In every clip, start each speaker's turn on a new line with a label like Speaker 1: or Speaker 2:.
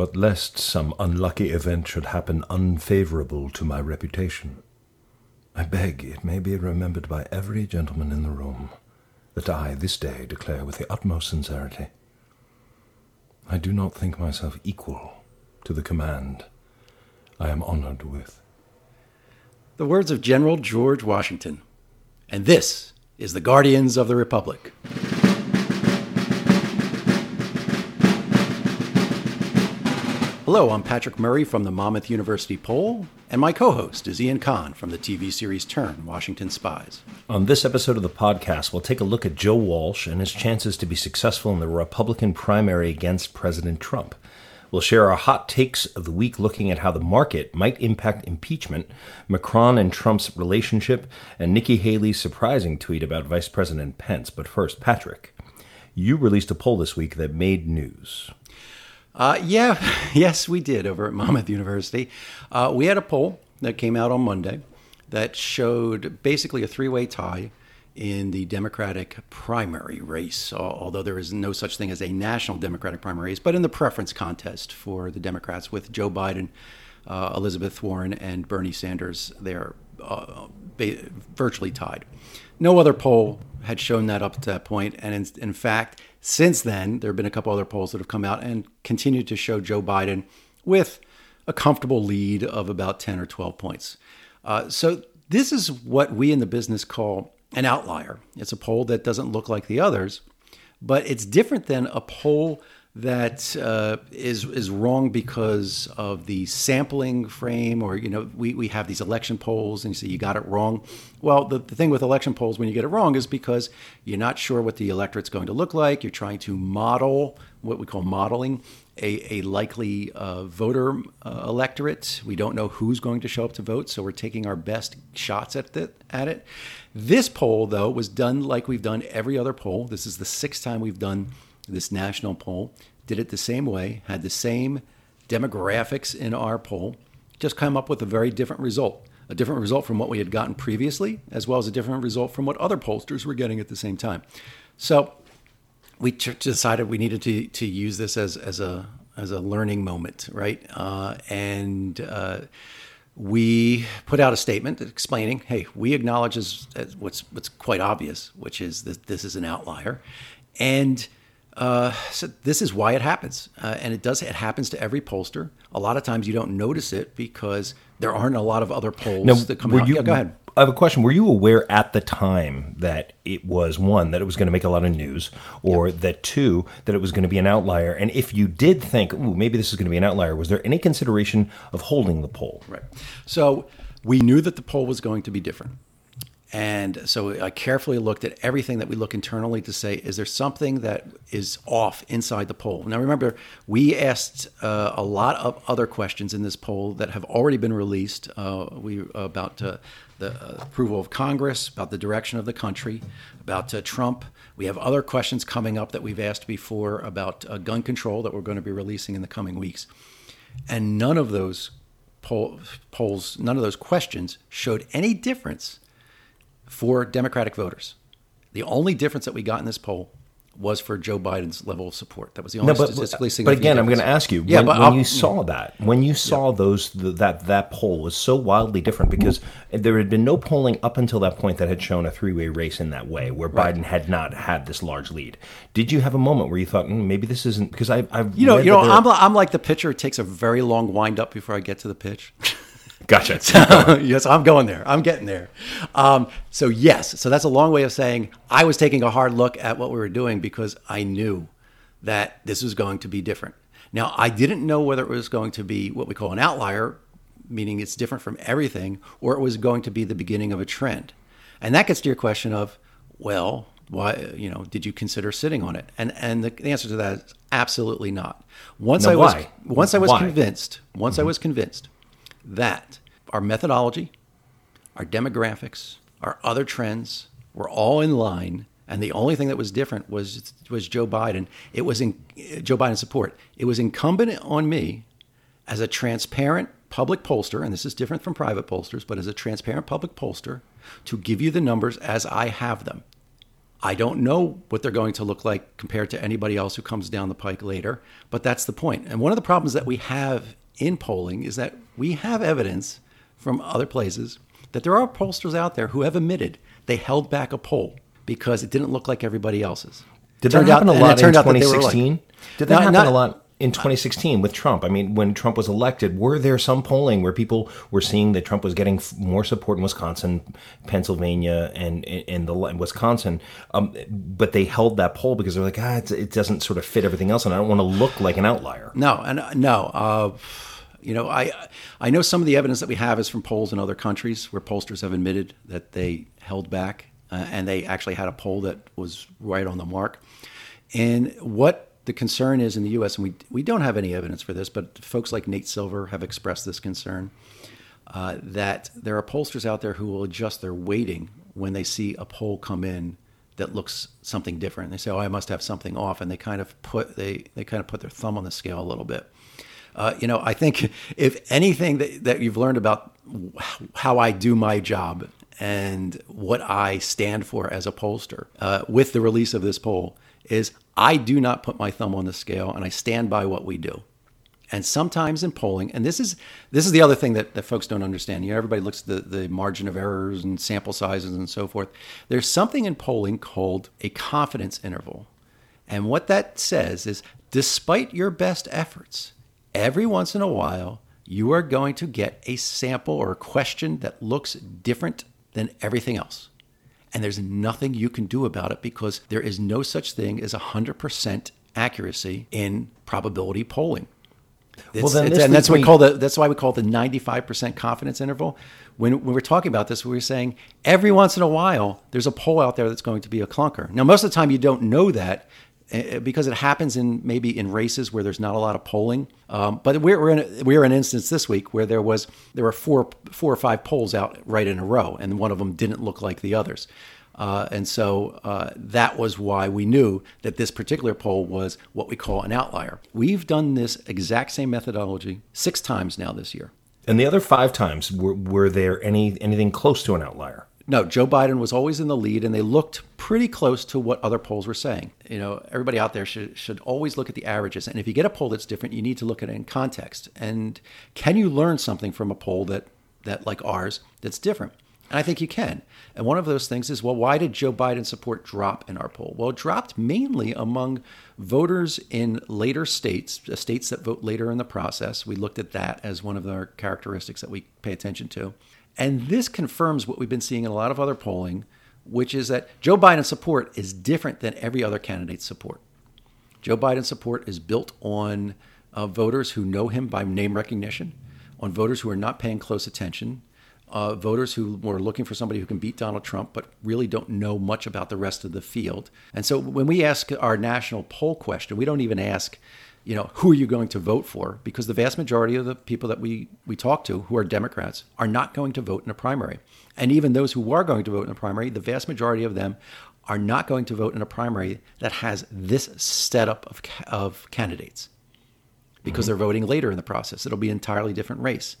Speaker 1: but lest some unlucky event should happen unfavorable to my reputation, I beg it may be remembered by every gentleman in the room that I this day declare with the utmost sincerity I do not think myself equal to the command I am honored with.
Speaker 2: The words of General George Washington. And this is the Guardians of the Republic. Hello, I'm Patrick Murray from the Monmouth University Poll, and my co host is Ian Kahn from the TV series Turn Washington Spies.
Speaker 1: On this episode of the podcast, we'll take a look at Joe Walsh and his chances to be successful in the Republican primary against President Trump. We'll share our hot takes of the week looking at how the market might impact impeachment, Macron and Trump's relationship, and Nikki Haley's surprising tweet about Vice President Pence. But first, Patrick, you released a poll this week that made news.
Speaker 2: Uh, yeah, yes, we did over at Monmouth University. Uh, we had a poll that came out on Monday that showed basically a three way tie in the Democratic primary race, although there is no such thing as a national Democratic primary race, but in the preference contest for the Democrats with Joe Biden, uh, Elizabeth Warren, and Bernie Sanders. They're uh, virtually tied. No other poll had shown that up to that point, and in, in fact, since then, there have been a couple other polls that have come out and continue to show Joe Biden with a comfortable lead of about 10 or 12 points. Uh, so, this is what we in the business call an outlier. It's a poll that doesn't look like the others, but it's different than a poll that uh, is is wrong because of the sampling frame, or you know, we, we have these election polls, and you say you got it wrong. Well, the, the thing with election polls when you get it wrong is because you're not sure what the electorate's going to look like. You're trying to model what we call modeling a, a likely uh, voter uh, electorate. We don't know who's going to show up to vote, so we're taking our best shots at it. At it. This poll, though, was done like we've done every other poll. This is the sixth time we've done this national poll, did it the same way, had the same demographics in our poll, just come up with a very different result. A different result from what we had gotten previously, as well as a different result from what other pollsters were getting at the same time. So we decided we needed to, to use this as, as, a, as a learning moment, right? Uh, and uh, we put out a statement explaining, hey, we acknowledge as, as what's, what's quite obvious, which is that this is an outlier. And uh, so this is why it happens, uh, and it does. It happens to every pollster. A lot of times you don't notice it because there aren't a lot of other polls now, that come out.
Speaker 1: You,
Speaker 2: yeah, go ahead.
Speaker 1: I have a question. Were you aware at the time that it was one that it was going to make a lot of news, or yep. that two that it was going to be an outlier? And if you did think, "Ooh, maybe this is going to be an outlier," was there any consideration of holding the poll?
Speaker 2: Right. So we knew that the poll was going to be different. And so I carefully looked at everything that we look internally to say, is there something that is off inside the poll? Now, remember, we asked uh, a lot of other questions in this poll that have already been released. Uh, we about uh, the approval of Congress, about the direction of the country, about uh, Trump. We have other questions coming up that we've asked before about uh, gun control that we're going to be releasing in the coming weeks. And none of those poll, polls, none of those questions showed any difference for Democratic voters. The only difference that we got in this poll was for Joe Biden's level of support. That was the only no, but, statistically significant.
Speaker 1: But again, difference. I'm going to ask you. Yeah, when, but when you saw that, when you saw yeah. those the, that that poll was so wildly different because there had been no polling up until that point that had shown a three way race in that way, where right. Biden had not had this large lead. Did you have a moment where you thought mm, maybe this isn't because I, I've
Speaker 2: you know you know I'm, I'm like the pitcher. It takes a very long wind up before I get to the pitch.
Speaker 1: Gotcha.
Speaker 2: So, yes, I'm going there. I'm getting there. Um, so yes, so that's a long way of saying I was taking a hard look at what we were doing because I knew that this was going to be different. Now I didn't know whether it was going to be what we call an outlier, meaning it's different from everything, or it was going to be the beginning of a trend. And that gets to your question of, well, why you know did you consider sitting on it and and the, answer to that is absolutely not once
Speaker 1: now,
Speaker 2: i was
Speaker 1: why?
Speaker 2: once i was
Speaker 1: why?
Speaker 2: convinced once mm-hmm. i was convinced that our methodology, our demographics, our other trends were all in line. And the only thing that was different was was Joe Biden. It was in Joe Biden's support. It was incumbent on me as a transparent public pollster, and this is different from private pollsters, but as a transparent public pollster, to give you the numbers as I have them. I don't know what they're going to look like compared to anybody else who comes down the pike later, but that's the point. And one of the problems that we have in polling is that we have evidence from other places that there are pollsters out there who have admitted they held back a poll because it didn't look like everybody else's.
Speaker 1: Did that happen out, a lot in 2016? Like, Did that happen not, a lot in 2016 with Trump? I mean, when Trump was elected, were there some polling where people were seeing that Trump was getting more support in Wisconsin, Pennsylvania, and in the Wisconsin, um, but they held that poll because they're like, ah, it doesn't sort of fit everything else, and I don't want to look like an outlier.
Speaker 2: No, and uh, no. Uh, you know, I I know some of the evidence that we have is from polls in other countries where pollsters have admitted that they held back, uh, and they actually had a poll that was right on the mark. And what the concern is in the U.S., and we we don't have any evidence for this, but folks like Nate Silver have expressed this concern uh, that there are pollsters out there who will adjust their weighting when they see a poll come in that looks something different. They say, "Oh, I must have something off," and they kind of put they they kind of put their thumb on the scale a little bit. Uh, you know, I think if anything that, that you've learned about how I do my job and what I stand for as a pollster uh, with the release of this poll is I do not put my thumb on the scale and I stand by what we do. And sometimes in polling, and this is this is the other thing that, that folks don't understand. You know, everybody looks at the, the margin of errors and sample sizes and so forth. There's something in polling called a confidence interval. And what that says is despite your best efforts, every once in a while, you are going to get a sample or a question that looks different than everything else. And there's nothing you can do about it because there is no such thing as 100% accuracy in probability polling. It's, well, then and that's we call the that's why we call it the 95% confidence interval. When, when we're talking about this, we are saying every once in a while there's a poll out there that's going to be a clunker. Now, most of the time you don't know that because it happens in maybe in races where there's not a lot of polling. Um, but we're, we're in a, we're in an instance this week where there was there were four four or five polls out right in a row, and one of them didn't look like the others. Uh, and so uh, that was why we knew that this particular poll was what we call an outlier. We've done this exact same methodology six times now this year.
Speaker 1: And the other five times, were, were there any anything close to an outlier?
Speaker 2: No, Joe Biden was always in the lead, and they looked pretty close to what other polls were saying. You know, everybody out there should should always look at the averages, and if you get a poll that's different, you need to look at it in context. And can you learn something from a poll that that like ours that's different? And I think you can. And one of those things is, well, why did Joe Biden support drop in our poll? Well, it dropped mainly among voters in later states, uh, states that vote later in the process. We looked at that as one of our characteristics that we pay attention to. And this confirms what we've been seeing in a lot of other polling, which is that Joe Biden's support is different than every other candidate's support. Joe Biden's support is built on uh, voters who know him by name recognition, on voters who are not paying close attention, uh, voters who were looking for somebody who can beat Donald Trump but really don't know much about the rest of the field. And so when we ask our national poll question, we don't even ask, you know, who are you going to vote for? Because the vast majority of the people that we, we talk to who are Democrats are not going to vote in a primary. And even those who are going to vote in a primary, the vast majority of them are not going to vote in a primary that has this setup of, of candidates because mm-hmm. they're voting later in the process. It'll be an entirely different race.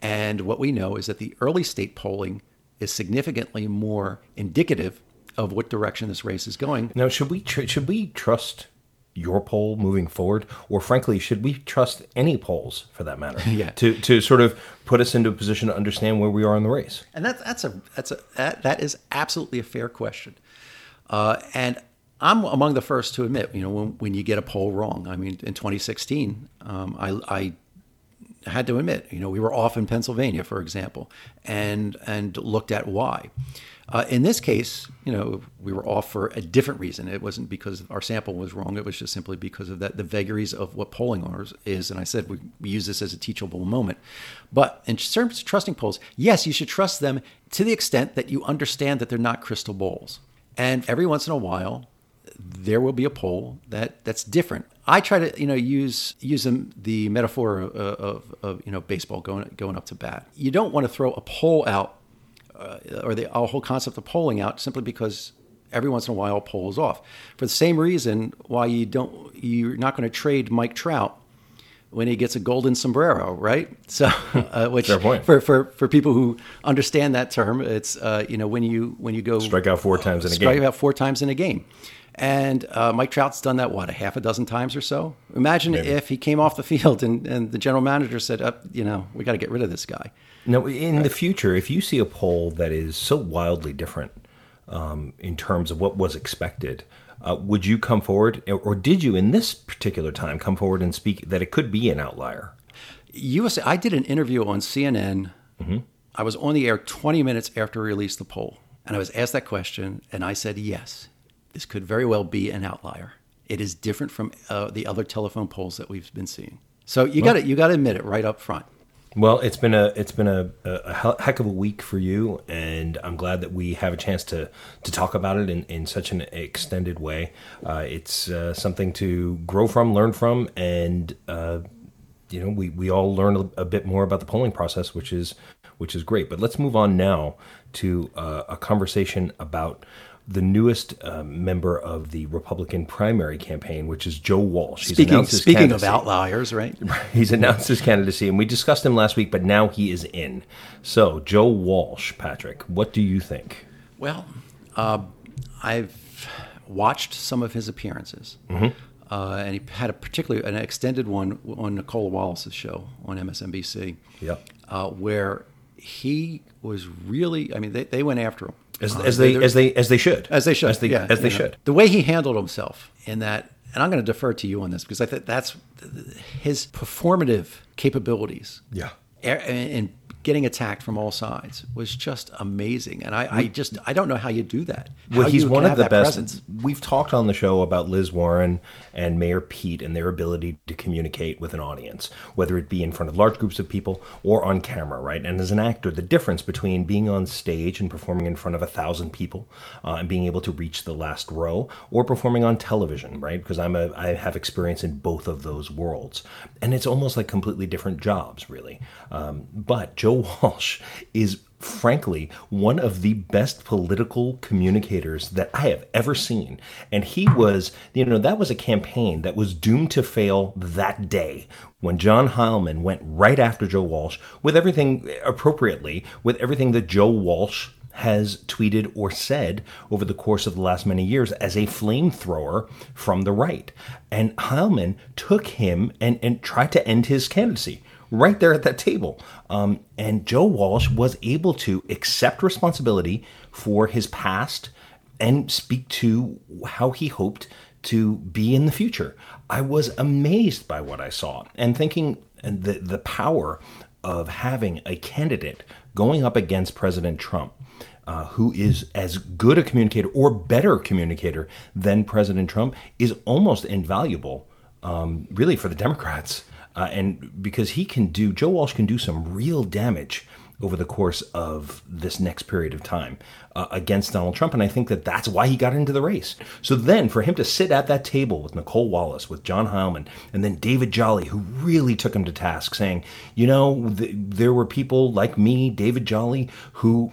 Speaker 2: And what we know is that the early state polling is significantly more indicative of what direction this race is going.
Speaker 1: Now, should we tr- should we trust your poll moving forward, or frankly, should we trust any polls for that matter?
Speaker 2: yeah.
Speaker 1: To to sort of put us into a position to understand where we are in the race.
Speaker 2: And that's that's a that's a that, that is absolutely a fair question. Uh, and I'm among the first to admit, you know, when, when you get a poll wrong. I mean, in 2016, um, I, I had to admit, you know, we were off in Pennsylvania, for example, and and looked at why. Uh, in this case, you know, we were off for a different reason. It wasn't because our sample was wrong. It was just simply because of that the vagaries of what polling is. And I said we, we use this as a teachable moment. But in terms of trusting polls, yes, you should trust them to the extent that you understand that they're not crystal balls. And every once in a while, there will be a poll that that's different. I try to you know use use the metaphor of, of, of, you know baseball going going up to bat. You don't want to throw a poll out or the whole concept of polling out simply because every once in a while a poll is off. For the same reason why you don't you're not going to trade Mike Trout when he gets a golden sombrero, right? So, uh, which
Speaker 1: Fair point.
Speaker 2: for for for people who understand that term, it's uh, you know when you when you go
Speaker 1: Strike out four times in a
Speaker 2: strike
Speaker 1: game.
Speaker 2: Strike out four times in a game. And uh, Mike Trout's done that what a half a dozen times or so. Imagine if he came off the field and, and the general manager said, uh, "You know, we got to get rid of this guy."
Speaker 1: Now, in the future, if you see a poll that is so wildly different um, in terms of what was expected, uh, would you come forward, or did you in this particular time come forward and speak that it could be an outlier?
Speaker 2: USA. I did an interview on CNN. I was on the air 20 minutes after we released the poll, and I was asked that question, and I said yes. This could very well be an outlier. It is different from uh, the other telephone polls that we've been seeing. So you got to you got to admit it right up front.
Speaker 1: Well, it's been a it's been a, a heck of a week for you, and I'm glad that we have a chance to to talk about it in, in such an extended way. Uh, it's uh, something to grow from, learn from, and uh, you know we, we all learn a, a bit more about the polling process, which is which is great. But let's move on now to uh, a conversation about the newest uh, member of the Republican primary campaign, which is Joe Walsh. He's
Speaker 2: Speaking
Speaker 1: announced his
Speaker 2: speaking of outliers, right?
Speaker 1: He's announced his candidacy, and we discussed him last week, but now he is in. So, Joe Walsh, Patrick, what do you think?
Speaker 2: Well, uh, I've watched some of his appearances, uh, and he had a particularly an extended one on Nicolle Wallace's show on MSNBC,
Speaker 1: Yep.
Speaker 2: uh, where he was really. I mean, they, they went after him
Speaker 1: As,
Speaker 2: Uh,
Speaker 1: as they
Speaker 2: there-
Speaker 1: as they as they should
Speaker 2: as they should,
Speaker 1: as they
Speaker 2: yeah,
Speaker 1: as they
Speaker 2: know.
Speaker 1: should.
Speaker 2: The way he handled himself in that, and I'm going to defer to you on this because I think that's his performative capabilities.
Speaker 1: Yeah.
Speaker 2: and getting attacked from all sides was just amazing. And I, I just I don't know how you do that.
Speaker 1: Well,
Speaker 2: How
Speaker 1: he's one of the best.
Speaker 2: presence.
Speaker 1: We've talked on the show about Liz Warren and Mayor Pete and their ability to communicate with an audience, whether it be in front of large groups of people or on camera, right? And as an actor, the difference between being on stage and performing in front of a thousand people uh, and being able to reach the last row, or performing on television, right? Because I'm a I have experience in both of those worlds, and it's almost like completely different jobs, really. Um, but Joe Walsh is frankly, one of the best political communicators that I have ever seen. And he was, you know, that was a campaign that was doomed to fail that day when John Heilemann went right after Joe Walsh with everything appropriately, with everything that Joe Walsh has tweeted or said over the course of the last many years as a flamethrower from the right. And Heilemann took him and, and tried to end his candidacy right there at that table. Um, and Joe Walsh was able to accept responsibility for his past and speak to how he hoped to be in the future. I was amazed by what I saw and thinking the, the power of having a candidate going up against President Trump. Uh, who is as good a communicator or better communicator than President Trump is almost invaluable, um, really, for the Democrats. Uh, and because he can do, Joe Walsh can do some real damage over the course of this next period of time uh, against Donald Trump. And I think that that's why he got into the race. So then for him to sit at that table with Nicolle Wallace, with John Heilemann, and then David Jolly, who really took him to task, saying, you know, th- there were people like me, David Jolly, who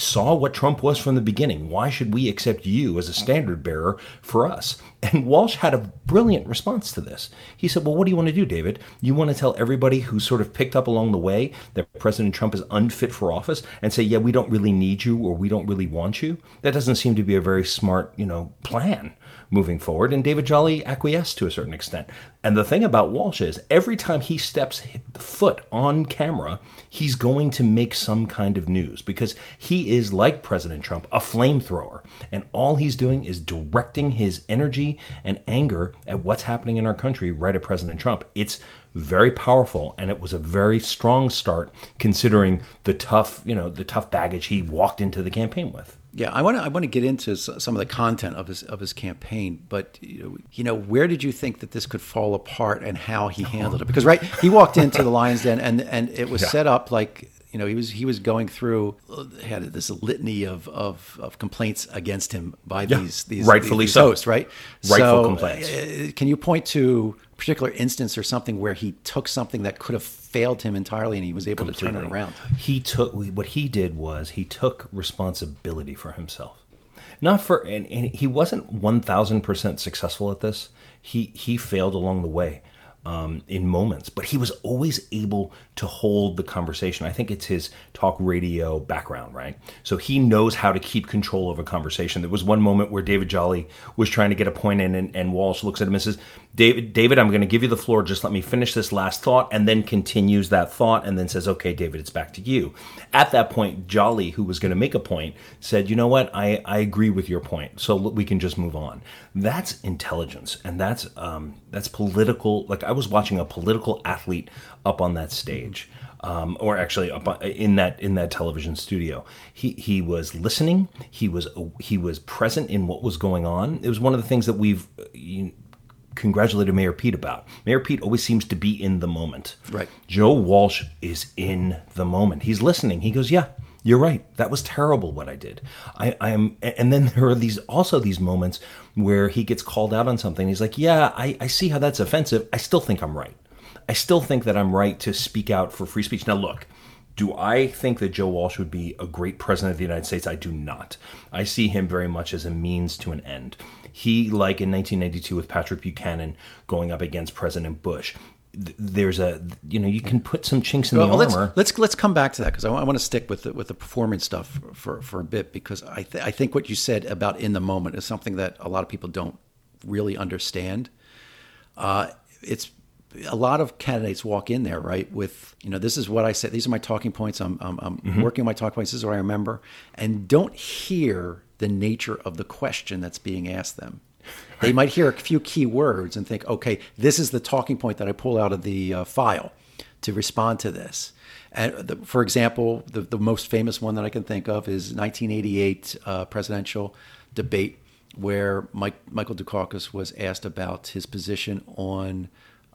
Speaker 1: saw what Trump was from the beginning. Why should we accept you as a standard bearer for us? And Walsh had a brilliant response to this. He said, Well, what do you want to do, David? You want to tell everybody who sort of picked up along the way that President Trump is unfit for office and say, Yeah, we don't really need you or we don't really want you? That doesn't seem to be a very smart, you know, plan moving forward. And David Jolly acquiesced to a certain extent. And the thing about Walsh is every time he steps foot on camera, he's going to make some kind of news because he is like President Trump, a flamethrower. And all he's doing is directing his energy and anger at what's happening in our country right at President Trump. It's very powerful and it was a very strong start considering the tough, you know, the tough baggage he walked into the campaign with.
Speaker 2: Yeah, I want to I want to get into some of the content of his of his campaign, but you know, where did you think that this could fall apart and how he handled it? Because right, he walked into the Lions Den and and it was
Speaker 1: Yeah.
Speaker 2: set up like you know he was he was going through had this litany of of, of complaints against him by
Speaker 1: Yeah,
Speaker 2: these these
Speaker 1: rightfully
Speaker 2: these
Speaker 1: so.
Speaker 2: hosts, right?
Speaker 1: Rightful
Speaker 2: so,
Speaker 1: complaints.
Speaker 2: uh, Can you point to particular instance or something where he took something that could have failed him entirely and he was able to turn it around?
Speaker 1: He took what he did was he took responsibility for himself. Not for and, and he wasn't one thousand percent successful at this. He he failed along the way. um, in moments, but he was always able to hold the conversation. I think it's his talk radio background, right? So he knows how to keep control of a conversation. There was one moment where David Jolly was trying to get a point in, and, and Walsh looks at him and says, David, David, I'm going to give you the floor. Just let me finish this last thought, and then continues that thought, and then says, "Okay, David, it's back to you." At that point, Jolly, who was going to make a point, said, "You know what? I, I agree with your point, so we can just move on." That's intelligence, and that's um, that's political. Like I was watching a political athlete up on that stage. Um, or actually up in that in that television studio. He he was listening. He was he was present in what was going on. It was one of the things that we've you, congratulated Mayor Pete about. Mayor Pete always seems to be in the moment.
Speaker 2: Right.
Speaker 1: Joe Walsh is in the moment. He's listening. He goes, "Yeah, you're right. That was terrible what I did." I, I am, and then there are these also these moments where he gets called out on something. He's like, "Yeah, I, I see how that's offensive. I still think I'm right. I still think that I'm right to speak out for free speech." Now, look. Do I think that Joe Walsh would be a great president of the United States? I do not. I see him very much as a means to an end. He, like in 1992 with Patrick Buchanan going up against President Bush, there's a you know you can put some chinks in well, the
Speaker 2: let's,
Speaker 1: armor.
Speaker 2: Let's let's come back to that because I, I, want to stick with the, with the performance stuff for for a bit because I th- I think what you said about in the moment is something that a lot of people don't really understand. Uh, it's a lot of candidates walk in there right with you know this is what I said these are my talking points I'm I'm, I'm mm-hmm. working my talking points this is what I remember and don't hear the nature of the question that's being asked them. They might hear a few key words and think, okay, this is the talking point that I pull out of the uh, file to respond to this. And the, for example, the, the most famous one that I can think of is 1988 uh, presidential debate where Mike, Michael Dukakis was asked about his position on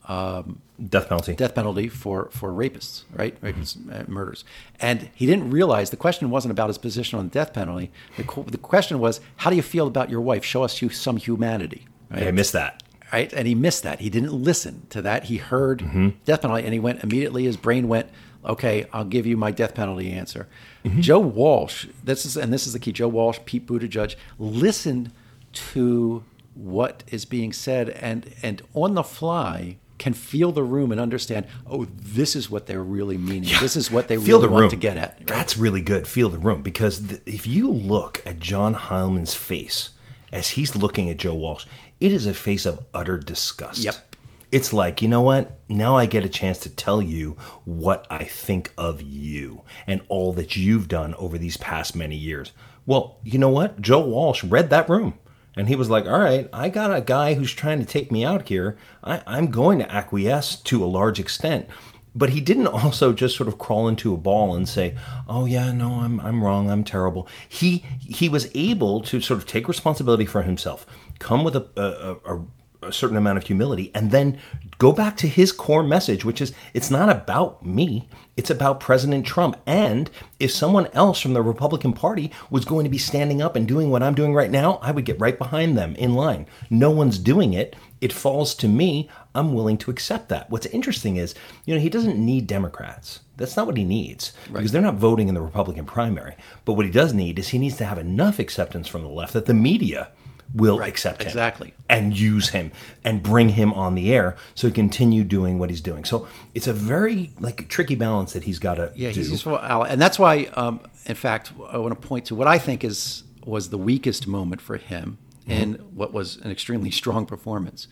Speaker 1: um, death penalty.
Speaker 2: Death penalty for for rapists, right? Rapists, mm-hmm. murders. And he didn't realize the question wasn't about his position on the death penalty. The, the question was, how do you feel about your wife? Show us you some humanity.
Speaker 1: Right? I missed that.
Speaker 2: Right, and he missed that. He didn't listen to that. He heard mm-hmm. death penalty, and he went immediately. His brain went, "Okay, I'll give you my death penalty answer." Mm-hmm. Joe Walsh, this is and this is the key. Joe Walsh, Pete Buttigieg, listened to what is being said, and and on the fly can feel the room and understand, oh, this is what they're really meaning. Yeah. This is what they feel really the want to get at.
Speaker 1: Right? That's really good. Feel the room. Because th- if you look at John Heilemann's face as he's looking at Joe Walsh, it is a face of utter disgust.
Speaker 2: Yep.
Speaker 1: It's like, you know what? Now I get a chance to tell you what I think of you and all that you've done over these past many years. Well, you know what? Joe Walsh read that room. And he was like, All right, I got a guy who's trying to take me out here. I, I'm going to acquiesce to a large extent. But he didn't also just sort of crawl into a ball and say, "Oh yeah, no, I'm I'm wrong. I'm terrible." He he was able to sort of take responsibility for himself, come with a, a, a a certain amount of humility and then go back to his core message, which is it's not about me, it's about President Trump. And if someone else from the Republican Party was going to be standing up and doing what I'm doing right now, I would get right behind them in line. No one's doing it. It falls to me. I'm willing to accept that. What's interesting is, you know, he doesn't need Democrats. That's not what he needs right. because they're not voting in the Republican primary. But what he does need is he needs to have enough acceptance from the left that the media will right, accept him
Speaker 2: exactly
Speaker 1: and use him and bring him on the air so he continue doing what he's doing. So it's a very like tricky balance that he's got to
Speaker 2: yeah
Speaker 1: do.
Speaker 2: he's useful, and that's why um, in fact I want to point to what I think is was the weakest moment for him mm-hmm. in what was an extremely strong performance,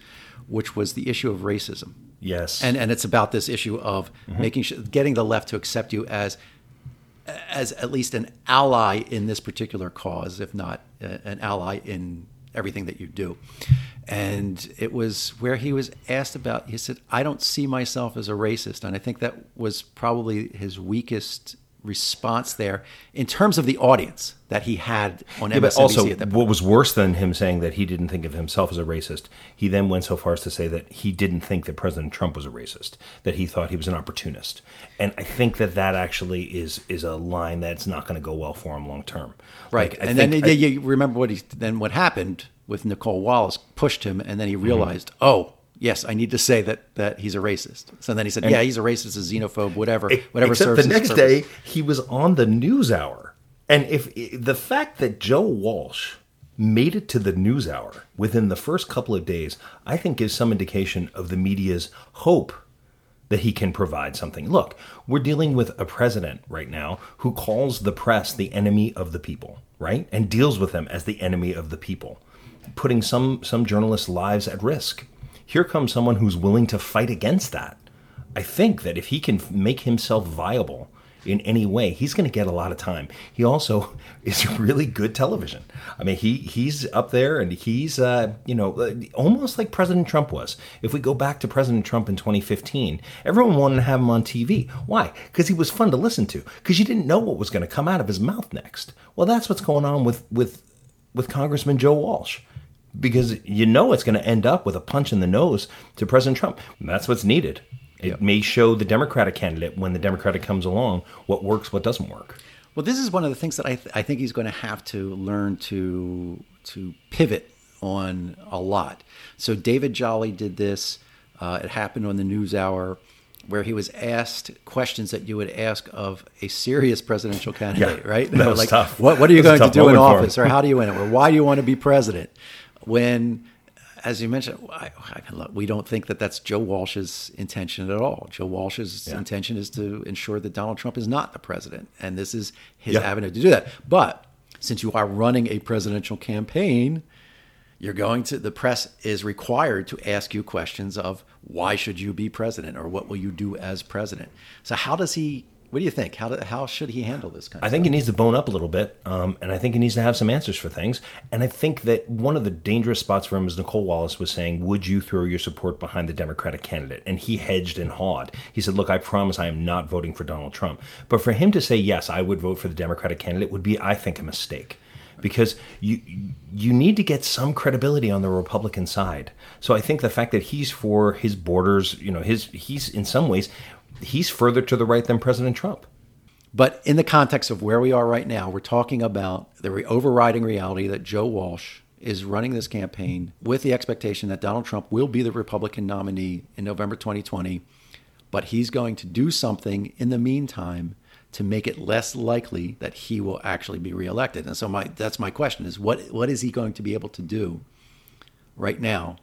Speaker 2: which was the issue of racism.
Speaker 1: Yes,
Speaker 2: and and it's about this issue of mm-hmm. making sure getting the left to accept you as as at least an ally in this particular cause, if not uh, an ally in everything that you do. And it was where he was asked about, he said, I don't see myself as a racist. And I think that was probably his weakest response there in terms of the audience that he had on yeah, MSNBC but also, at that point.
Speaker 1: What was worse than him saying that he didn't think of himself as a racist, he then went so far as to say that he didn't think that President Trump was a racist, that he thought he was an opportunist. And I think that that actually is is a line that's not going to go well for him long term.
Speaker 2: Right. Like, and then I, you remember what he then what happened with Nicolle Wallace pushed him, and then he mm-hmm. realized, mm-hmm. oh, yes, I need to say that that he's a racist. So then he said, and yeah, he's a racist, a xenophobe, whatever, whatever.
Speaker 1: Except the next day, he was on the NewsHour, and if the fact that Joe Walsh made it to the news hour within the first couple of days, I think gives some indication of the media's hope that he can provide something. Look, we're dealing with a president right now who calls the press the enemy of the people, right? And deals with them as the enemy of the people, putting some some journalists' lives at risk. Here comes someone who's willing to fight against that. I think that if he can make himself viable in any way, he's going to get a lot of time. He also is really good television. I mean, he he's up there and he's uh, you know uh, almost like President Trump was. If we go back to President Trump in 2015, everyone wanted to have him on TV. Why? Because he was fun to listen to. Because you didn't know what was going to come out of his mouth next. Well, that's what's going on with with with Congressman Joe Walsh because you know it's going to end up with a punch in the nose to President Trump. And that's what's needed. It yep. may show the Democratic candidate when the Democratic comes along what works, what doesn't work.
Speaker 2: Well, this is one of the things that I, th- I think he's going to have to learn to to pivot on a lot. So David Jolly did this. Uh, it happened on the News Hour, where he was asked questions that you would ask of a serious presidential candidate,
Speaker 1: yeah,
Speaker 2: right?
Speaker 1: That was
Speaker 2: like,
Speaker 1: tough.
Speaker 2: What, what are you going to do in office, or how do you win it, or why do you want to be president? When as you mentioned, I, I, we don't think that that's Joe Walsh's intention at all. Joe Walsh's yeah. intention is to ensure that Donald Trump is not the president, and this is his yeah. avenue to do that. But since you are running a presidential campaign, you're going to the press is required to ask you questions of why should you be president or what will you do as president. So how does he what do you think? How, do, how should he handle this kind of
Speaker 1: I think he needs to bone up a little bit, um, and I think he needs to have some answers for things. And I think that one of the dangerous spots for him, as Nicolle Wallace was saying, would you throw your support behind the Democratic candidate? And he hedged and hawed. He said, Look, I promise I am not voting for Donald Trump. But for him to say, Yes, I would vote for the Democratic candidate would be, I think, a mistake because you you need to get some credibility on the Republican side. So I think the fact that he's for his borders, you know, his he's in some ways he's further to the right than President Trump.
Speaker 2: But in the context of where we are right now, we're talking about the overriding reality that Joe Walsh is running this campaign with the expectation that Donald Trump will be the Republican nominee in November 2020, but he's going to do something in the meantime to make it less likely that he will actually be reelected. And so my that's my question is what what is he going to be able to do right now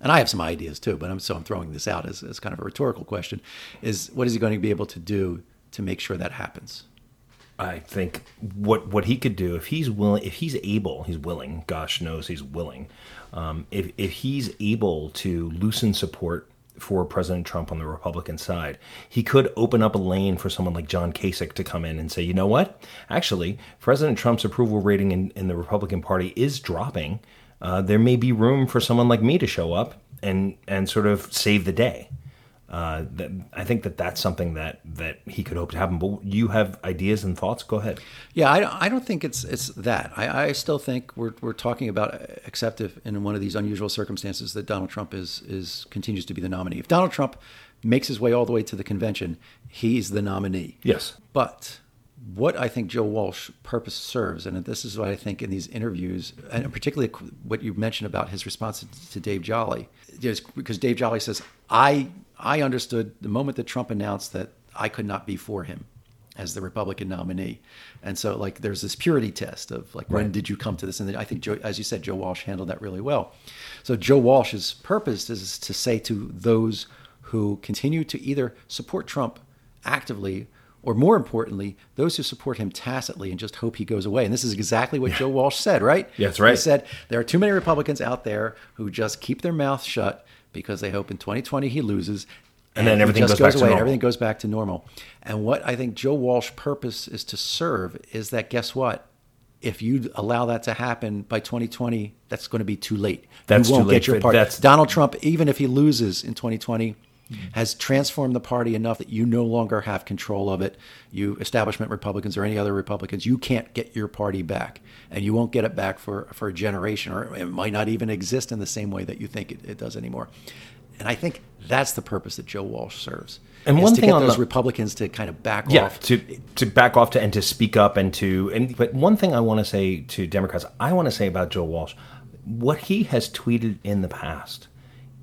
Speaker 2: and I have some ideas too, but I'm so I'm throwing this out as, as kind of a rhetorical question, is what is he going to be able to do to make sure that happens?
Speaker 1: I think what what he could do if he's willing, if he's able, he's willing. Gosh knows he's willing. Um, if if he's able to loosen support for President Trump on the Republican side, he could open up a lane for someone like John Kasich to come in and say, you know what, actually, President Trump's approval rating in, in the Republican Party is dropping uh, there may be room for someone like me to show up and and sort of save the day. Uh, that, I think that that's something that that he could hope to happen. But you have ideas and thoughts. Go ahead.
Speaker 2: Yeah, I, I don't think it's it's that. I, I still think we're we're talking about except if in one of these unusual circumstances that Donald Trump is is continues to be the nominee. If Donald Trump makes his way all the way to the convention, he's the nominee.
Speaker 1: Yes,
Speaker 2: but what I think Joe Walsh purpose serves, and this is what I think in these interviews, and particularly what you mentioned about his response to Dave Jolly, because Dave Jolly says, "I I understood the moment that Trump announced that I could not be for him as the Republican nominee, and so like there's this purity test of like right. when did you come to this, and I think Joe, as you said, Joe Walsh handled that really well. So Joe Walsh's purpose is to say to those who continue to either support Trump actively or more importantly, those who support him tacitly and just hope he goes away. And this is exactly what yeah. Joe Walsh said, right?
Speaker 1: Yeah, that's right. He
Speaker 2: said there are too many Republicans out there who just keep their mouth shut because they hope in 2020 he loses.
Speaker 1: And, and then everything goes,
Speaker 2: goes away
Speaker 1: and
Speaker 2: everything goes back to normal. And what I think Joe Walsh's purpose is to serve is that guess what? If you allow that to happen by 2020, that's going to be too late.
Speaker 1: That's
Speaker 2: you won't
Speaker 1: too late.
Speaker 2: get your part. Donald Trump, even if he loses in 2020, has transformed the party enough that you no longer have control of it. You establishment Republicans or any other Republicans, you can't get your party back, and you won't get it back for for a generation, or it might not even exist in the same way that you think it, it does anymore. And I think that's the purpose that Joe Walsh serves.
Speaker 1: And one
Speaker 2: to
Speaker 1: thing
Speaker 2: get
Speaker 1: on
Speaker 2: those
Speaker 1: the,
Speaker 2: Republicans to kind of back
Speaker 1: yeah,
Speaker 2: off,
Speaker 1: to to back off to and to speak up and to and but one thing I want to say to Democrats, I want to say about Joe Walsh, what he has tweeted in the past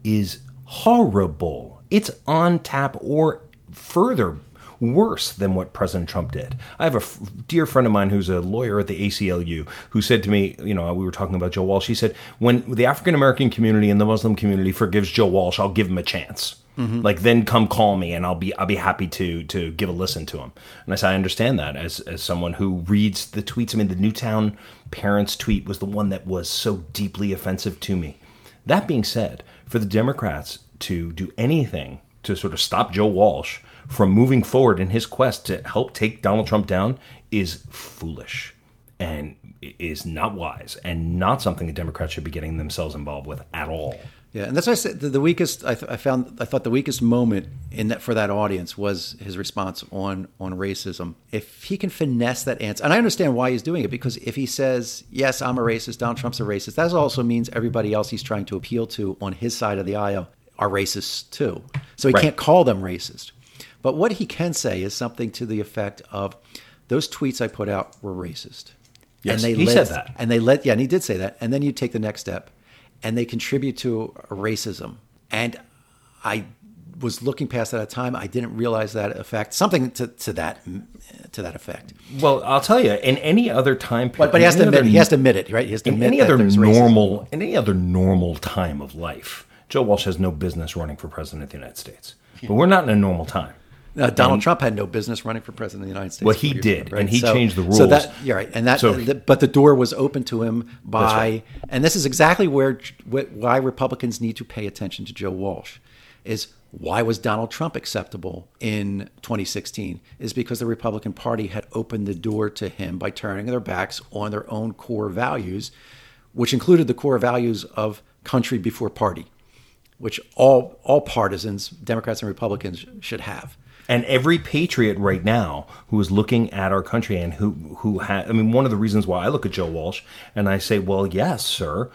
Speaker 1: is horrible it's on tap or further worse than what President Trump did. I have a f- dear friend of mine who's a lawyer at the ACLU who said to me, you know, we were talking about Joe Walsh. He said, when the African American community and the Muslim community forgives Joe Walsh, I'll give him a chance. Mm-hmm. Like then come call me and I'll be I'll be happy to to give a listen to him. And I said I understand that as as someone who reads the tweets. I mean the Newtown parents tweet was the one that was so deeply offensive to me. That being said, for the Democrats to do anything to sort of stop Joe Walsh from moving forward in his quest to help take Donald Trump down is foolish and is not wise and not something the Democrats should be getting themselves involved with at all.
Speaker 2: Yeah, and that's why I said the, weakest. I, th- I, found. I thought the weakest moment in that for that audience was his response on on racism. If he can finesse that answer, and I understand why he's doing it, because if he says yes, I'm a racist, Donald Trump's a racist, that also means everybody else he's trying to appeal to on his side of the aisle are racist too. So he right. can't call them racist. But what he can say is something to the effect of, "Those tweets I put out were racist."
Speaker 1: Yes, and they he
Speaker 2: said
Speaker 1: that.
Speaker 2: And they let, yeah, and he did say that. And then you take the next step and they contribute to racism. And I was looking past that at a time. I didn't realize that effect. Something to, to that to that effect.
Speaker 1: Well, I'll tell you. In any other time
Speaker 2: period, but, but he has to admit. Other, he has to admit it, right? He has to
Speaker 1: in
Speaker 2: admit
Speaker 1: any other normal, in any other normal time of life, Joe Walsh has no business running for president of the United States. But we're not in a normal time.
Speaker 2: Uh, Donald Trump had no business running for president of the United States.
Speaker 1: Well, he did, right? and he so, changed the rules.
Speaker 2: So that you're right, and that. So, the, but the door was open to him by, right. and this is exactly where why Republicans need to pay attention to Joe Walsh, is why was Donald Trump acceptable in 2016? Is because the Republican Party had opened the door to him by turning their backs on their own core values, which included the core values of country before party, which all all partisans, Democrats and Republicans, should have.
Speaker 1: And every patriot right now who is looking at our country and who who ha- I mean one of the reasons why I look at Joe Walsh and I say well yes sir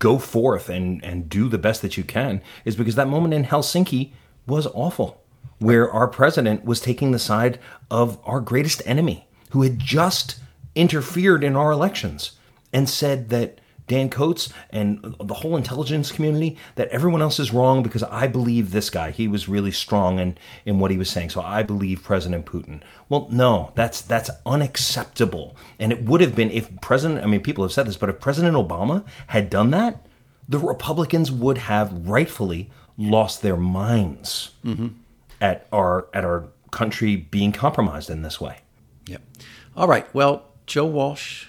Speaker 1: go forth and and do the best that you can is because that moment in Helsinki was awful where our president was taking the side of our greatest enemy who had just interfered in our elections and said that Dan Coats and the whole intelligence community that everyone else is wrong because I believe this guy. He was really strong in, in what he was saying. So I believe President Putin. Well, no, that's that's unacceptable. And it would have been if President I mean people have said this, but if President Obama had done that, the Republicans would have rightfully lost their minds mm-hmm. at our at our country being compromised in this way.
Speaker 2: Yep. All right. Well, Joe Walsh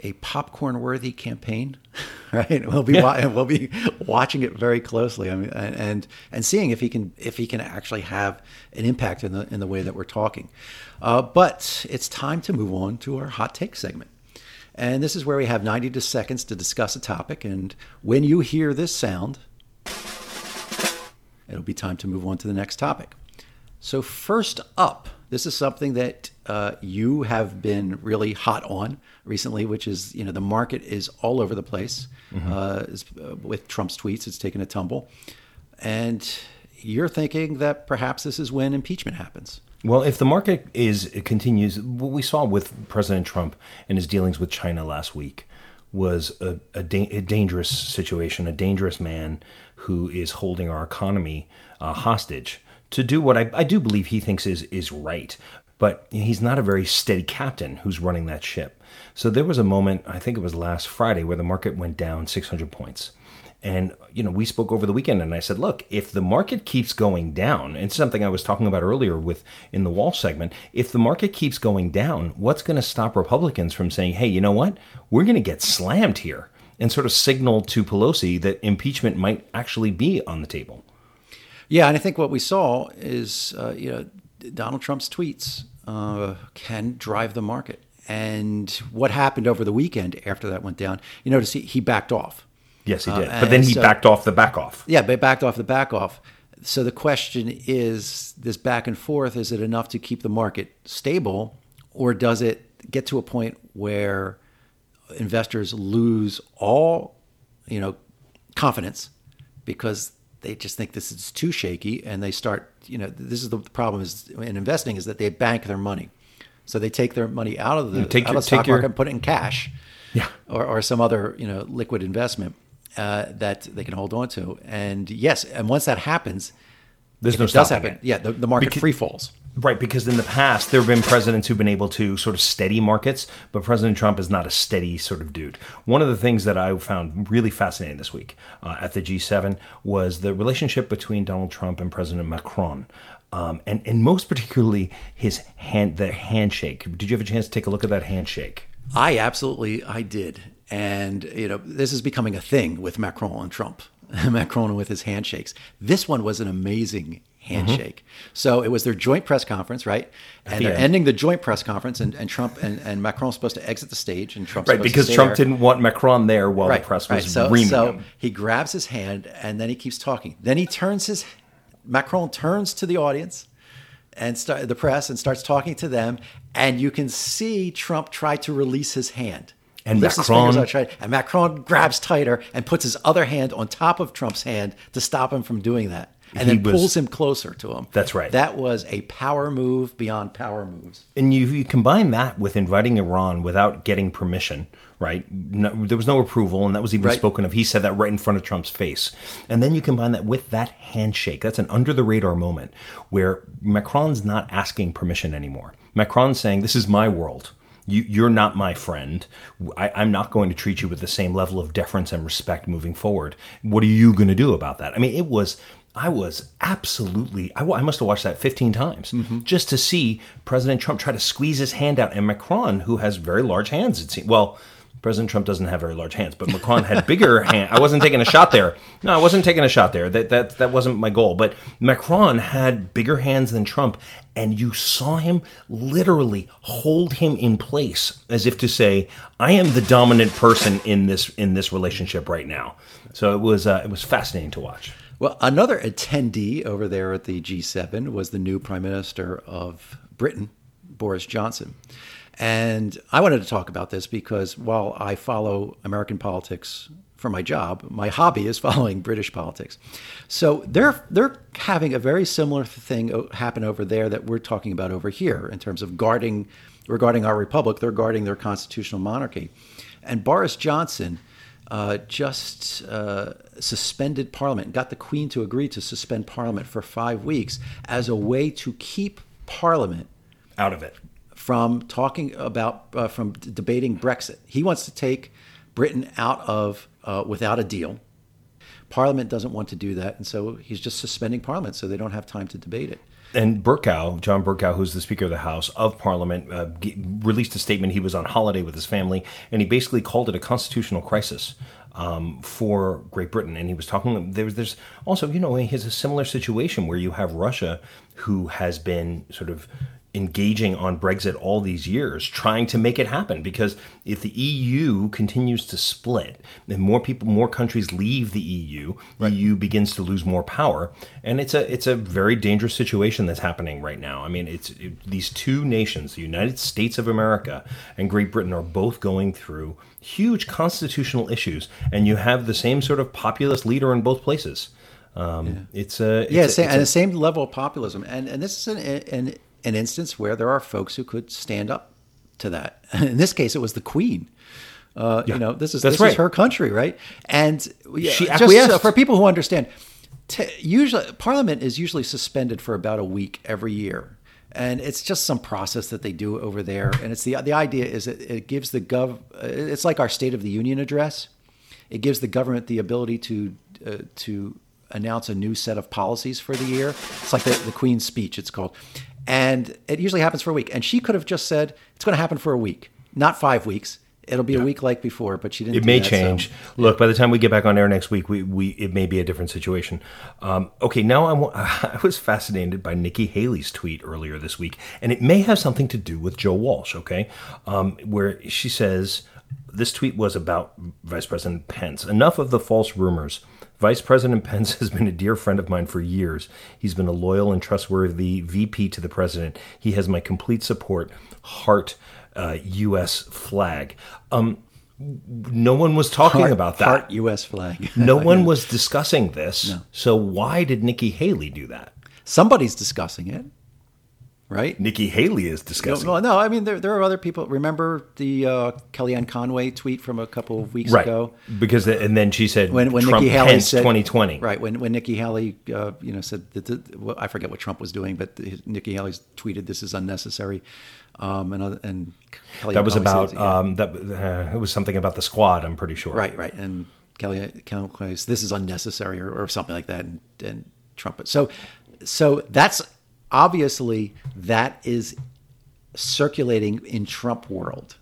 Speaker 2: a popcorn worthy campaign, right? We'll be yeah. we'll be watching it very closely. I mean, and and seeing if he can if he can actually have an impact in the in the way that we're talking. Uh, but it's time to move on to our hot take segment. And this is where we have 90 to seconds to discuss a topic. And when you hear this sound, it'll be time to move on to the next topic. So, first up, this is something that uh, you have been really hot on recently, which is you know the market is all over the place. Mm-hmm. Uh, uh, with Trump's tweets, it's taken a tumble, and you're thinking that perhaps this is when impeachment happens.
Speaker 1: Well, if the market is it continues, what we saw with President Trump and his dealings with China last week was a, a, da- a dangerous situation, a dangerous man who is holding our economy uh, hostage to do what I, I do believe he thinks is is right. But he's not a very steady captain who's running that ship. So there was a moment, I think it was last Friday, where the market went down 600 points. And, you know, we spoke over the weekend and I said, look, if the market keeps going down, and something I was talking about earlier with in the wall segment, if the market keeps going down, what's going to stop Republicans from saying, hey, you know what? We're going to get slammed here and sort of signal to Pelosi that impeachment might actually be on the table.
Speaker 2: Yeah, and I think what we saw is, uh, you know, Donald Trump's tweets uh, can drive the market. And what happened over the weekend after that went down, you notice he, he backed off.
Speaker 1: Yes, he did. Uh, but then he so, backed off the back off.
Speaker 2: Yeah, but backed off the back off. So the question is this back and forth, is it enough to keep the market stable? Or does it get to a point where investors lose all, you know, confidence because they just think this is too shaky and they start you know this is the problem is in investing is that they bank their money. So they take their money out of the take out your, of the stock market and put it in cash
Speaker 1: yeah.
Speaker 2: or, or some other you know liquid investment uh, that they can hold on to. And yes and once that happens
Speaker 1: there's no
Speaker 2: it does happen it. yeah the, the market because, free falls
Speaker 1: Right, because in the past there have been presidents who've been able to sort of steady markets, but President Trump is not a steady sort of dude. One of the things that I found really fascinating this week uh, at the G7 was the relationship between Donald Trump and President Macron. Um, and, and most particularly his hand, the handshake. Did you have a chance to take a look at that handshake?
Speaker 2: I absolutely, I did. And, you know, this is becoming a thing with Macron and Trump. Macron with his handshakes. This one was an amazing handshake. Mm-hmm. So it was their joint press conference, right? And they're ending the joint press conference, and, and Trump and, and Macron's supposed to exit the stage, and Trump
Speaker 1: right because Trump
Speaker 2: there.
Speaker 1: didn't want Macron there while
Speaker 2: right,
Speaker 1: the press
Speaker 2: right.
Speaker 1: was
Speaker 2: so,
Speaker 1: reaming
Speaker 2: so
Speaker 1: him.
Speaker 2: he grabs his hand, and then he keeps talking. Then he turns his Macron turns to the audience and start the press and starts talking to them, and you can see Trump try to release his hand.
Speaker 1: And Macron,
Speaker 2: out, and Macron grabs tighter and puts his other hand on top of Trump's hand to stop him from doing that, and
Speaker 1: He
Speaker 2: then
Speaker 1: was-
Speaker 2: pulls him closer to him.
Speaker 1: That's right.
Speaker 2: That was a power move beyond power moves.
Speaker 1: and you, you combine that with inviting Iran without getting permission, right? No, there was no approval, and that was even
Speaker 2: Right.
Speaker 1: spoken of. He said that right in front of Trump's face. And then you combine that with that handshake. That's an under the radar moment where Macron's not asking permission anymore. Macron's saying, This is my world. You, you're not my friend. I, I'm not going to treat you with the same level of deference and respect moving forward. What are you going to do about that? I mean, it was I was absolutely, I, I must have watched that 15 times just to see President Trump try to squeeze his hand out. And Macron, who has very large hands, it seems, well, President Trump doesn't have very large hands, but Macron had bigger hand. I wasn't taking a shot there. No, I wasn't taking a shot there. That that that wasn't my goal. But Macron had bigger hands than Trump, and you saw him literally hold him in place as if to say, "I am the dominant person in this in this relationship right now." So it was uh, it was fascinating to watch.
Speaker 2: Well, another attendee over there at the G7 was the new Prime Minister of Britain, Boris Johnson. And I wanted to talk about this because while I follow American politics for my job, my hobby is following British politics. So they're they're having a very similar thing happen over there that we're talking about over here in terms of guarding regarding our republic. They're guarding their constitutional monarchy, and Boris Johnson uh, just uh, suspended Parliament, got the Queen to agree to suspend Parliament for five weeks as a way to keep Parliament
Speaker 1: Out of it.
Speaker 2: from talking about, uh, from debating Brexit. He wants to take Britain out of uh, without a deal. Parliament doesn't want to do that, and so he's just suspending Parliament so they don't have time to debate it.
Speaker 1: And Bercow, John Bercow, who's the Speaker of the House of Parliament, uh, g- released a statement. He was on holiday with his family, and he basically called it a constitutional crisis um, for Great Britain. And he was talking. There's, there's also, you know, he has a similar situation where you have Russia, who has been sort of engaging on Brexit all these years, trying to make it happen. Because if the EU continues to split, and more people, more countries leave the EU, the EU begins to lose more power, and it's a it's a very dangerous situation that's happening right now. I mean, it's it, these two nations, the United States of America and Great Britain, are both going through huge constitutional issues, and you have the same sort of populist leader in both places. Um, It's a it's
Speaker 2: Yeah,
Speaker 1: a-
Speaker 2: same, and the same level of populism, and and this is an, an an instance where there are folks who could stand up to that. In this case, it was the Queen. Uh, You know, this is
Speaker 1: That's
Speaker 2: this
Speaker 1: right.
Speaker 2: is her country, right? And yeah,
Speaker 1: She
Speaker 2: just
Speaker 1: acquiesced.
Speaker 2: uh, for people who understand, t- usually Parliament is usually suspended for about a week every year. And it's just some process that they do over there, and it's the the idea is that it gives the gov. It's like our State of the Union address. It gives the government the ability to uh, to announce a new set of policies for the year. It's like the, the Queen's speech. It's called, and it usually happens for a week. And she could have just said it's going to happen for a week, not five weeks. It'll be a week like before, but she didn't.
Speaker 1: It may
Speaker 2: that, so-
Speaker 1: change. Look, by the time we get back on air next week, we, we it may be a different situation. Um, okay, now I'm, I was fascinated by Nikki Haley's tweet earlier this week, and it may have something to do with Joe Walsh. Okay, um, where she says this tweet was about Vice President Pence. Enough of the false rumors. Vice President Pence has been a dear friend of mine for years. He's been a loyal and trustworthy VP to the president. He has my complete support. Heart, uh, U.S. flag. Um, no one was talking
Speaker 2: Heart-
Speaker 1: about that.
Speaker 2: Heart U.S. flag.
Speaker 1: No one was discussing this. So why did Nikki Haley do that?
Speaker 2: Somebody's discussing it. Right?
Speaker 1: Nikki Haley is
Speaker 2: No,
Speaker 1: discussing.
Speaker 2: well, no, I mean there, there are other people. Remember the uh, Kellyanne Conway tweet from a couple of weeks
Speaker 1: right.
Speaker 2: ago
Speaker 1: Because the, and then she said
Speaker 2: when when
Speaker 1: Trump
Speaker 2: Nikki Haley said
Speaker 1: 2020.
Speaker 2: right when when Nikki Haley uh, you know said that the, well, I forget what Trump was doing, but the, Nikki Haley tweeted this is unnecessary, um, and and Kellyanne
Speaker 1: That was
Speaker 2: Conway
Speaker 1: about
Speaker 2: said, yeah.
Speaker 1: um, that. Uh, it was something about the squad. I'm pretty sure.
Speaker 2: right right and Kelly Conway this is unnecessary or, or something like that, and, and Trump. So so that's obviously that is circulating in Trump world.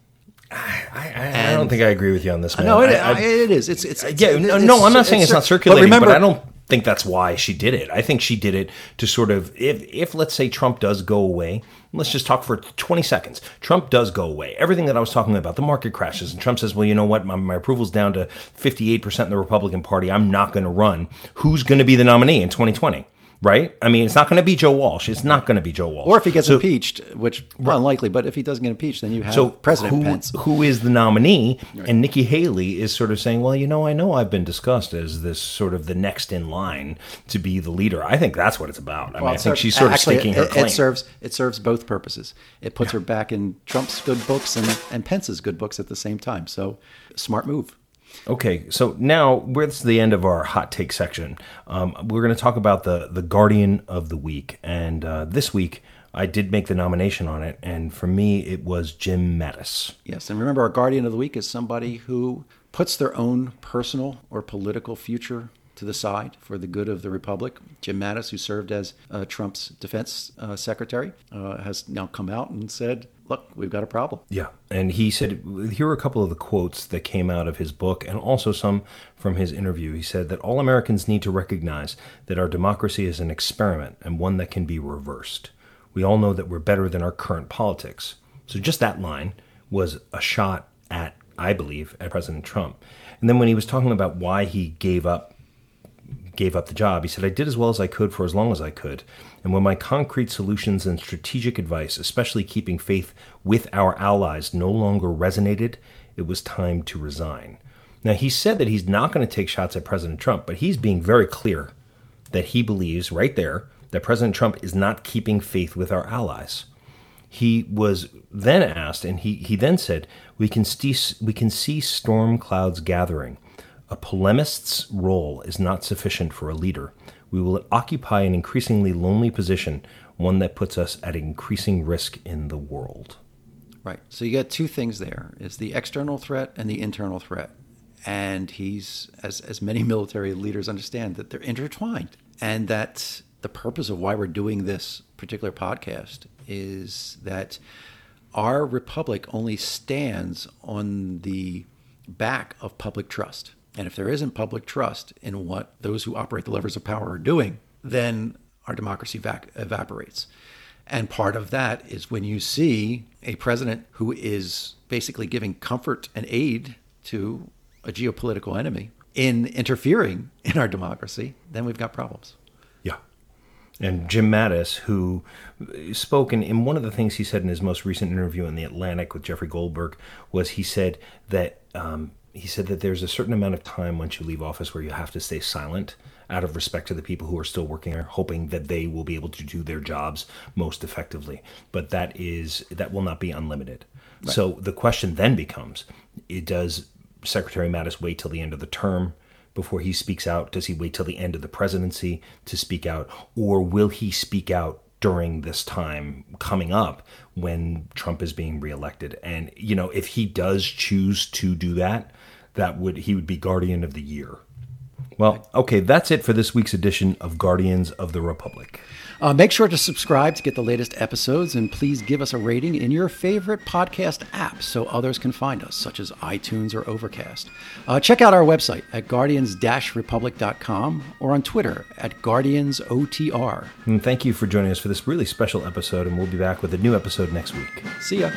Speaker 1: I, I, I don't think I agree with you on this. Man.
Speaker 2: No, it,
Speaker 1: I-
Speaker 2: it is. It's, it's, it's
Speaker 1: yeah, no,
Speaker 2: it's-
Speaker 1: no, I'm not saying it's, not circulating, but,
Speaker 2: remember,
Speaker 1: I don't think that's why she did it. I think she did it to sort of, if, if let's say Trump does go away, let's just talk for 20 seconds. Trump does go away. Everything that I was talking about, the market crashes, and Trump says, well, you know what, my, my approval's down to 58% in the Republican Party. I'm not going to run. Who's going to be the nominee in 2020? Right? I mean, it's not going to be Joe Walsh. It's not going to be Joe Walsh.
Speaker 2: Or if he gets
Speaker 1: So-
Speaker 2: impeached, which unlikely, but if he doesn't get impeached, then you have
Speaker 1: so
Speaker 2: President
Speaker 1: who,
Speaker 2: Pence.
Speaker 1: who is the nominee? And Nikki Haley is sort of saying, "Well, you know, I know I've been discussed as this sort of the next in line to be the leader. I think that's what it's about. I mean, I think
Speaker 2: serves-
Speaker 1: she's sort of
Speaker 2: actually,
Speaker 1: staking her
Speaker 2: it,
Speaker 1: claim.
Speaker 2: It serves it serves both purposes. It puts her back in Trump's good books and, and Pence's good books at the same time. So smart move.
Speaker 1: Okay, so now we're is the end of our hot take section. Um, we're going to talk about the the Guardian of the Week, and uh, this week I did make the nomination on it, and for me it was Jim Mattis.
Speaker 2: Yes, and remember, our guardian of the week is somebody who puts their own personal or political future to the side for the good of the republic. Jim Mattis, who served as uh, Trump's defense uh, secretary, uh, has now come out and said, "Look, we've got a problem."
Speaker 1: Yeah. And he said, here are a couple of the quotes that came out of his book and also some from his interview. He said that all Americans need to recognize that our democracy is an experiment and one that can be reversed. We all know that we're better than our current politics. So just that line was a shot at, I believe, at President Trump. And then when he was talking about why he gave up gave up the job. He said, I did as well as I could for as long as I could. And when my concrete solutions and strategic advice, especially keeping faith with our allies, no longer resonated, it was time to resign. Now, he said that he's not going to take shots at President Trump, but he's being very clear that he believes right there that President Trump is not keeping faith with our allies. He was then asked, and he, he then said, we can, see, we can see storm clouds gathering. A polemist's role is not sufficient for a leader. We will occupy an increasingly lonely position, one that puts us at increasing risk in the world.
Speaker 2: Right. So you got two things there: is the external threat and the internal threat. And he's, as as many military leaders understand, that they're intertwined, and that the purpose of why we're doing this particular podcast is that our republic only stands on the back of public trust. And if there isn't public trust in what those who operate the levers of power are doing, then our democracy vac- evaporates. And part of that is when you see a president who is basically giving comfort and aid to a geopolitical enemy in interfering in our democracy, then we've got problems.
Speaker 1: Yeah. And Jim Mattis, who spoke, in one of the things he said in his most recent interview in The Atlantic with Jeffrey Goldberg, was he said that um, he said that there's a certain amount of time once you leave office where you have to stay silent out of respect to the people who are still working there, hoping that they will be able to do their jobs most effectively. But that is that will not be unlimited. So the question then becomes: it Does Secretary Mattis wait till the end of the term? before he speaks out? Does he wait till the end of the presidency to speak out? Or will he speak out during this time coming up when Trump is being reelected? And, you know, if he does choose to do that, that would he would be guardian of the year. Well, okay, that's it for this week's edition of Guardians of the Republic.
Speaker 2: Uh, make sure to subscribe to get the latest episodes, and please give us a rating in your favorite podcast app so others can find us, such as iTunes or Overcast. Uh, check out our website at guardians-republic.com or on Twitter at guardiansotr.
Speaker 1: And thank you for joining us for this really special episode, and we'll be back with a new episode next week.
Speaker 2: See ya.